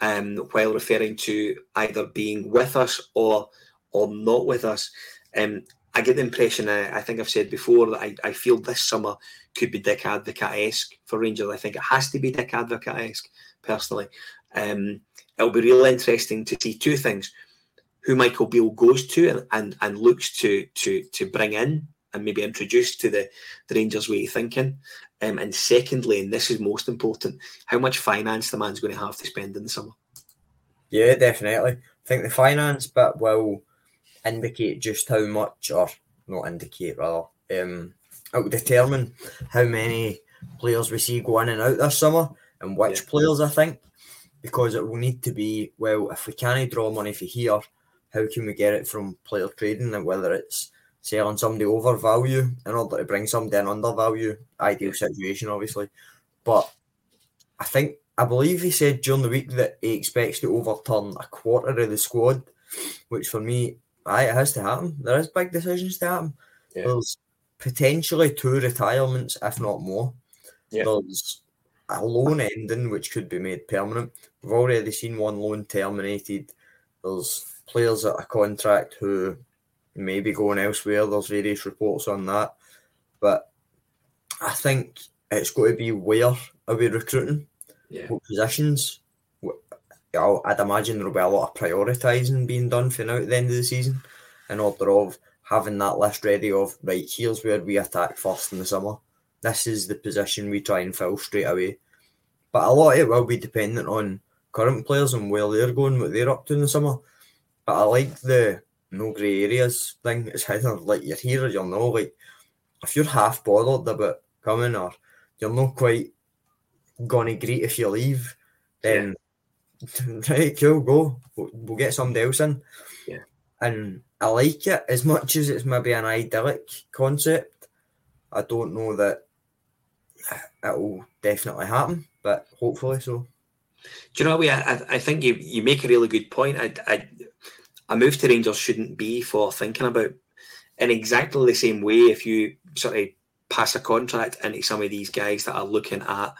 [SPEAKER 1] um, while referring to either being with us or or not with us. Um, I get the impression, I, I, think I've said before, that I, I feel this summer could be Dick Advocaat esque for Rangers. I think it has to be Dick Advocaat esque, personally. Um, it'll be really interesting to see two things who Michael Beale goes to and, and, and looks to, to, to bring in and maybe introduce to the, the Rangers way of thinking. Um, and secondly, and this is most important, how much finance the man's going to have to spend in the summer.
[SPEAKER 2] Yeah, definitely I think the finance bit will indicate just how much, or not indicate rather, um, it will determine how many players we see go in and out this summer and which
[SPEAKER 1] Yeah.
[SPEAKER 2] players I think, because it will need to be well if we can't draw money for here, how can we get it from player trading? And whether it's selling somebody over value in order to bring somebody in under value, ideal situation obviously, but I think I believe he said during the week that he expects to overturn a quarter of the squad, which for me, aye, it has to happen. There is big decisions to happen.
[SPEAKER 1] Yeah.
[SPEAKER 2] There's potentially two retirements, if not more.
[SPEAKER 1] Yeah.
[SPEAKER 2] There's a loan ending which could be made permanent. We've already seen one loan terminated. There's players at a contract who may be going elsewhere. There's various reports on that. But I think it's going to be where are we recruiting?
[SPEAKER 1] Yeah.
[SPEAKER 2] what positions. I'd imagine there'll be a lot of prioritising being done for now at the end of the season in order of having that list ready of right, here's where we attack first in the summer. This is the position we try and fill straight away. But a lot of it will be dependent on current players and where they're going, what they're up to in the summer. But I like the no grey areas thing. It's either like you're here or you're not. Like if you're half bothered about coming or you're not quite gonna greet if you leave, then right, cool, go. We'll, we'll get somebody else in.
[SPEAKER 1] Yeah.
[SPEAKER 2] And I like it as much as it's maybe an idyllic concept. I don't know that it will definitely happen, but hopefully so.
[SPEAKER 1] Do you know what? I, I- I think you, you make a really good point. I, I, a move to Rangers shouldn't be for thinking about in exactly the same way if you sort of pass a contract into some of these guys that are looking at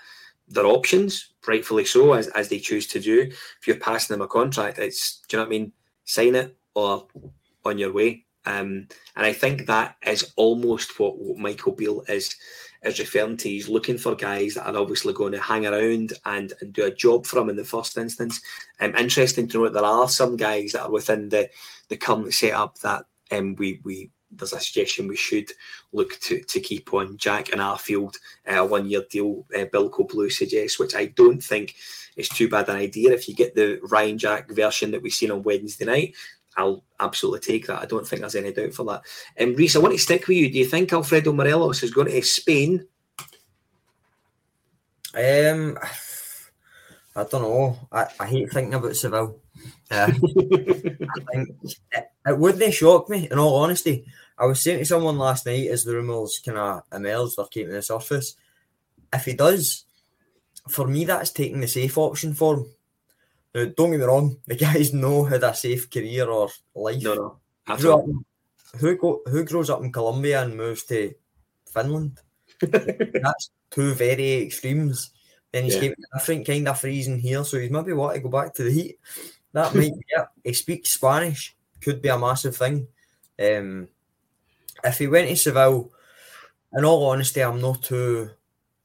[SPEAKER 1] their options, rightfully so, as, as they choose to do. If you're passing them a contract, it's, do you know what I mean? Sign it or on your way. Um, and I think that is almost what, what Michael Beale is is referring to. He's looking for guys that are obviously going to hang around and, and do a job for him in the first instance. Um, interesting to note there are some guys that are within the, the current setup that um, we we there's a suggestion we should look to to keep on. Jack and Arfield, uh, a one year deal. Uh, Bilko Blue suggests, which I don't think is too bad an idea. If you get the Ryan Jack version that we've seen on Wednesday night, I'll absolutely take that. I don't think there's any doubt for that. Um, Reiss, I want to stick with you. Do you think Alfredo Morelos is going to Spain?
[SPEAKER 2] Um, I don't know. I, I hate thinking about Seville. Uh, I think it, wouldn't shock me, in all honesty. I was saying to someone last night as the rumours kind of emerged or came to the surface, if he does, for me, that's taking the safe option for him. Now, don't get me wrong, the guys know had a safe career or life.
[SPEAKER 1] No, no.
[SPEAKER 2] Who, grew up
[SPEAKER 1] Absolutely.
[SPEAKER 2] who, go, who grows up in Colombia and moves to Finland? That's two very extremes. Then he's
[SPEAKER 1] Yeah.
[SPEAKER 2] keeping a different kind of freezing here, so he's maybe want to go back to the heat. That might be it. He speaks Spanish, could be a massive thing. Um, if he went to Seville, in all honesty, I'm not too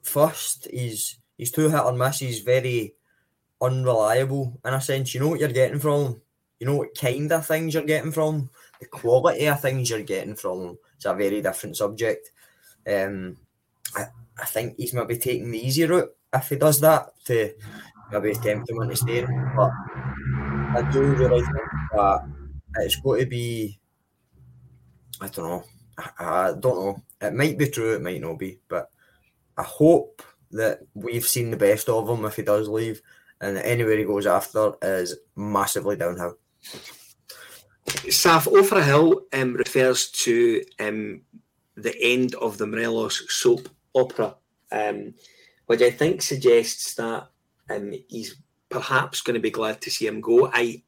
[SPEAKER 2] fussed. He's he's too hit or miss. He's very unreliable in a sense. You know what you're getting from him. You know what kind of things you're getting from him. The quality of things you're getting from him. It's a very different subject. Um, I, I think he's maybe taking the easy route if he does that to maybe tempt him into staying. But I do really think that it's going to be. I don't know. I, I don't know. It might be true. It might not be. But I hope that we've seen the best of him if he does leave, and anywhere he goes after is massively downhill.
[SPEAKER 1] Saf Over Hill um, refers to um, the end of the Morelos soap opera, um, which I think suggests that um, he's perhaps going to be glad to see him go. I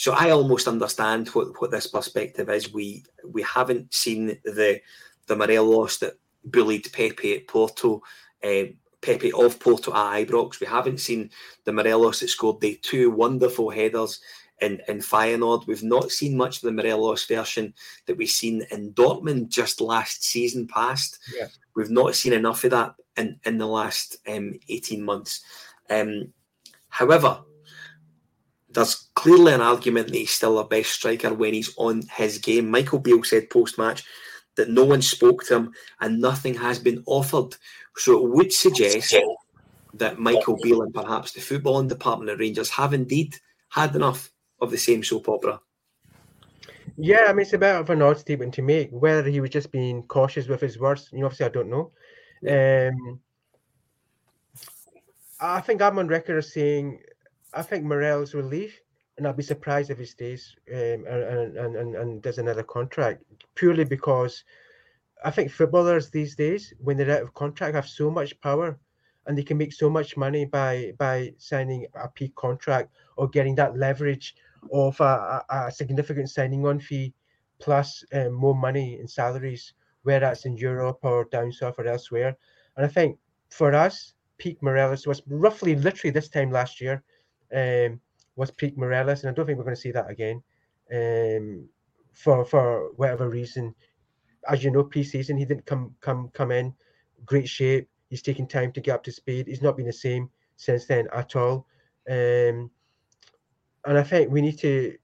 [SPEAKER 1] so I almost understand what, what this perspective is. We we haven't seen the the Morelos that bullied Pepe at Porto, uh, Pepe of Porto at Ibrox. We haven't seen the Morelos that scored the two wonderful headers in, in Feyenoord. We've not seen much of the Morelos version that we've seen in Dortmund just last season past.
[SPEAKER 2] Yeah.
[SPEAKER 1] We've not seen enough of that in, in the last um, 18 months. Um, however, there's clearly an argument that he's still a best striker when he's on his game. Michael Beale said post match that no one spoke to him and nothing has been offered. So it would suggest that Michael Beale and perhaps the footballing department at Rangers have indeed had enough of the same soap opera.
[SPEAKER 3] Yeah, I mean it's a bit of an odd statement to make. Whether he was just being cautious with his words, you know, obviously I don't know. Um, I think I'm on record as saying I think Morelos will leave, and I'll be surprised if he stays um, and, and, and, and does another contract purely because I think footballers these days, when they're out of contract, have so much power and they can make so much money by by signing a peak contract or getting that leverage of a, a significant signing on fee plus um, more money in salaries, whether that's in Europe or down south or elsewhere. And I think for us, peak Morelos was roughly literally this time last year um, was Pete Morelos, and I don't think we're going to see that again. Um, for for whatever reason, as you know, pre-season he didn't come come come in great shape. He's taking time to get up to speed. He's not been the same since then at all. Um, and I think we need to,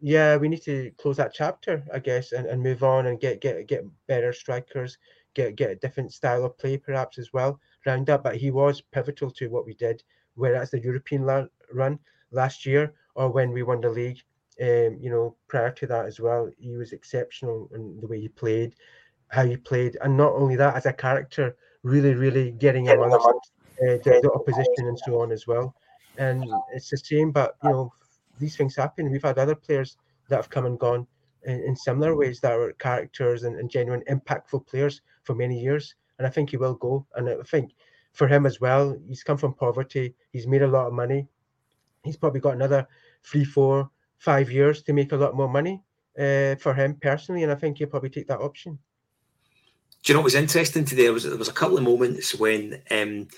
[SPEAKER 3] yeah, we need to close that chapter, I guess, and, and move on and get get get better strikers, get get a different style of play perhaps as well. Round up, but he was pivotal to what we did, whether that's the European la- run last year or when we won the league. Um, you know, prior to that as well, he was exceptional in the way he played, how he played, and not only that, as a character, really, really getting amongst uh, the, the opposition and so on as well. And it's a shame, but you know, these things happen. We've had other players that have come and gone in, in similar ways that are characters and, and genuine impactful players for many years. And I think he will go. And I think for him as well, he's come from poverty. He's made a lot of money. He's probably got another three, four, five years to make a lot more money uh, for him personally. And I think he'll probably take that option.
[SPEAKER 1] Do you know what was interesting today? Was, there was a couple of moments when um,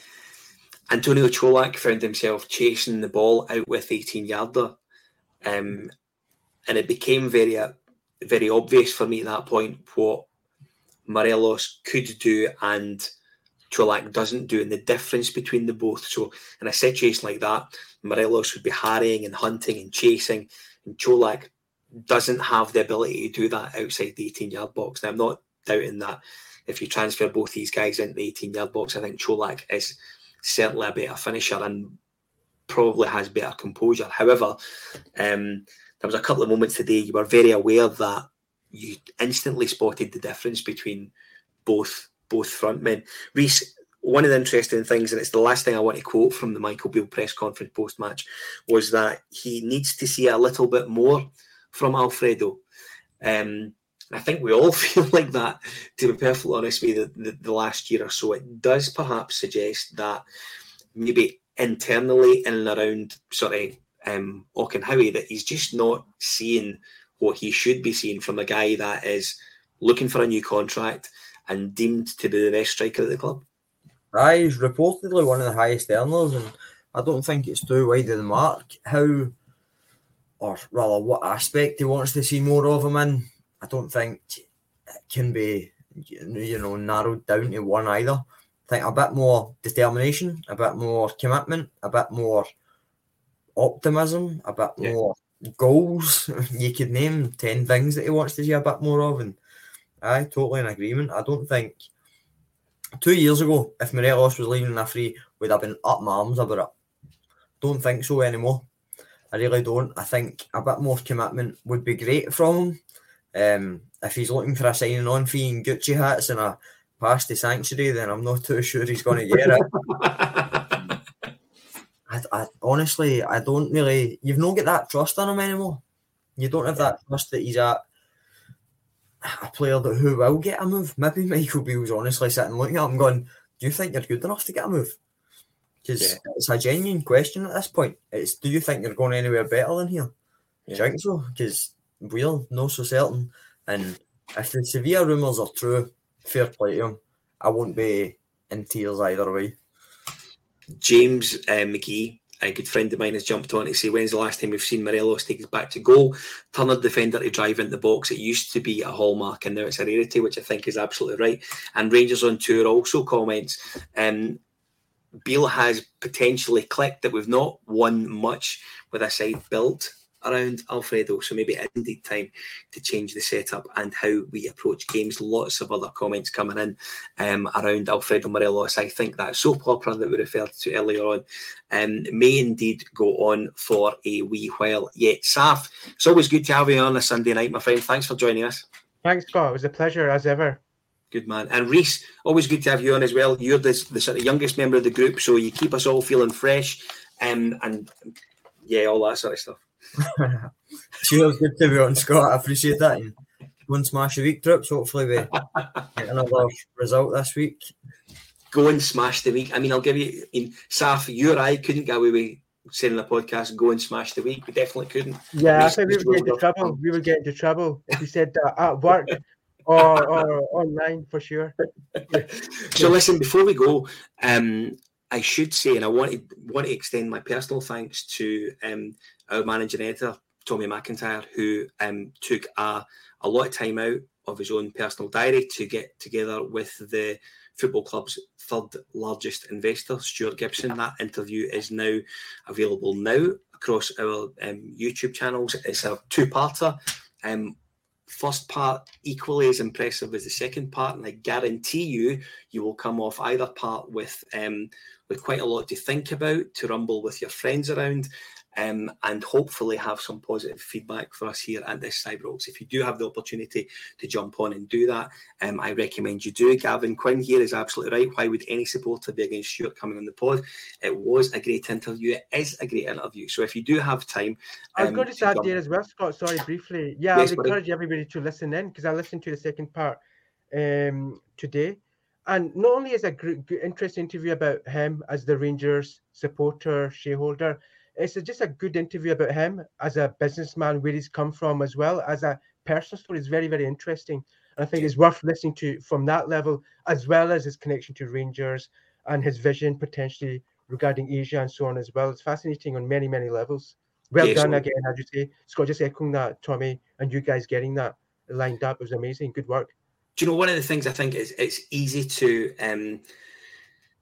[SPEAKER 1] Antonio Colak found himself chasing the ball out with 18 yarder. Um, and it became very uh, very obvious for me at that point what Morelos could do and Colak doesn't do, and the difference between the both. So, in a situation like that, Morelos would be harrying and hunting and chasing, and Colak doesn't have the ability to do that outside the 18 yard box. Now, I'm not doubting that if you transfer both these guys into the 18 yard box, I think Colak is certainly a better finisher and probably has better composure. However, um, there was a couple of moments today you were very aware that you instantly spotted the difference between both both front men. Reiss, one of the interesting things, and it's the last thing I want to quote from the Michael Beale press conference post match, was that he needs to see a little bit more from Alfredo. Um, I think we all feel like that, to be perfectly honest with you, the, the, the last year or so. It does perhaps suggest that maybe internally in and around sort of um, Auchenhowie that he's just not seeing what he should be seeing from a guy that is looking for a new contract and deemed to be the best striker at the club.
[SPEAKER 2] Aye, he's reportedly one of the highest earners, and I don't think it's too wide of the mark. How, or rather, what aspect he wants to see more of him in, I don't think it can be, you know, narrowed down to one either. I think a bit more determination, a bit more commitment, a bit more optimism, a bit yeah. more goals. You could name 10 things that he wants to see a bit more of. And I totally in agreement. I don't think two years ago, if Morelos was leaving a free, would have been up my arms about it. Don't think so anymore. I really don't. I think a bit more commitment would be great from him. Um, if he's looking for a signing on fee and Gucci hats and a pass to sanctuary, then I'm not too sure he's going to get it. I, I, honestly, I don't really. You've not got that trust on him anymore. You don't have that trust that he's at a player that who will get a move. Maybe Michael Beale's honestly sitting looking at him going, "Do you think you're good enough to get a move?" Because yeah. it's a genuine question at this point. It's do you think you're going anywhere better than here? Yeah. Do you think so? Because we're not so certain. And if the Sevilla rumours are true, fair play to him. I won't be in tears either way.
[SPEAKER 1] James uh, McGee, a good friend of mine, has jumped on to say, when's the last time we've seen Morelos take us back to goal? Turn a defender to drive into the box. It used to be a hallmark and now it's a rarity, which I think is absolutely right. And Rangers on Tour also comments, um, Beale has potentially clicked that we've not won much with a side built around Alfredo. So maybe it's indeed time to change the setup and how we approach games. Lots of other comments coming in um, around Alfredo Morelos. I think that soap opera that we referred to earlier on um, may indeed go on for a wee while yet. Saf, it's always good to have you on a Sunday night, my friend. Thanks for joining us.
[SPEAKER 3] Thanks, Scott. It was a pleasure as ever.
[SPEAKER 1] Good man. And Reiss, always good to have you on as well. You're the, the sort of youngest member of the group, so you keep us all feeling fresh um, and yeah, all that sort of stuff.
[SPEAKER 2] Cheers, good to be on, Scott. I appreciate that. And go and smash the week trips. Hopefully, we get another result this week.
[SPEAKER 1] Go and smash the week. I mean, I'll give you in Saf, you or I couldn't get away with saying in the podcast, go and smash the week. We definitely couldn't.
[SPEAKER 3] Yeah, I think we would get into trouble. We would get into trouble if we said that at work or, or online for sure.
[SPEAKER 1] so listen, before we go, um, I should say, and I want to want to extend my personal thanks to um, our managing editor Tommy McIntyre, who um, took a, a lot of time out of his own personal diary to get together with the football club's third largest investor, Stuart Gibson. That interview is now available now across our um, YouTube channels. It's a two-parter. Um, first part equally as impressive as the second part, and I guarantee you, you will come off either part with um, with quite a lot to think about, to rumble with your friends around, um, and hopefully have some positive feedback for us here at this Cybrox. If you do have the opportunity to jump on and do that, um, I recommend you do. Gavin Quinn here is absolutely right. Why would any supporter be against Stuart coming on the pod? It was a great interview. It is a great interview. So if you do have time,
[SPEAKER 3] I was um, going to add there as well, Scott. Sorry, briefly. Yeah, yes, I would encourage everybody to listen in because I listened to the second part um, today. And not only is a good, interesting interview about him as the Rangers supporter, shareholder, it's just a good interview about him as a businessman, where he's come from, as well as a personal story. It's very, very interesting. And I think it's worth listening to from that level, as well as his connection to Rangers and his vision potentially regarding Asia and so on as well. It's fascinating on many, many levels. Well done again, as you say. Scott, just echoing that, Tommy, and you guys getting that lined up. It was amazing. Good work.
[SPEAKER 1] Do you know one of the things I think is it's easy to um,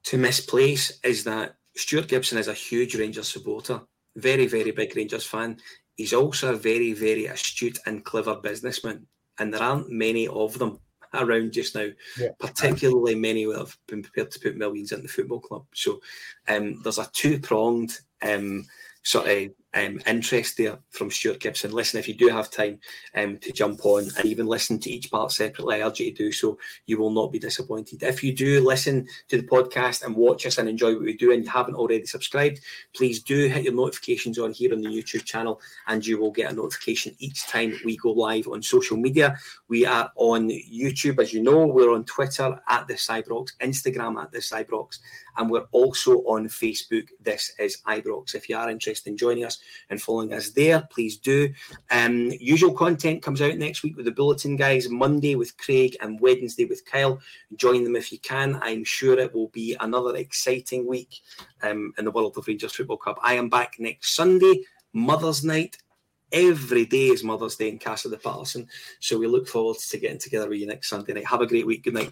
[SPEAKER 1] to misplace is that Stuart Gibson is a huge Rangers supporter, very, very big Rangers fan. He's also a very, very astute and clever businessman, and there aren't many of them around just now, yeah. particularly many who have been prepared to put millions in the football club. So um, there's a two pronged um, sort of um, interest there from Stuart Gibson. Listen, if you do have time um, to jump on and even listen to each part separately, I urge you to do so. You will not be disappointed. If you do listen to the podcast and watch us and enjoy what we do and you haven't already subscribed, please do hit your notifications on here on the YouTube channel and you will get a notification each time we go live on social media. We are on YouTube, as you know, we're on Twitter at the Cybrox, Instagram at the Cybrox, and we're also on Facebook. This is Ibrox. If you are interested in joining us and following us there, please do. Um, usual content comes out next week with the Bulletin guys, Monday with Craig and Wednesday with Kyle. Join them if you can. I'm sure it will be another exciting week um, in the world of Rangers Football Club. I am back next Sunday, Mother's Night. Every day is Mother's Day in Casa de Patterson. So we look forward to getting together with you next Sunday night. Have a great week. Good night.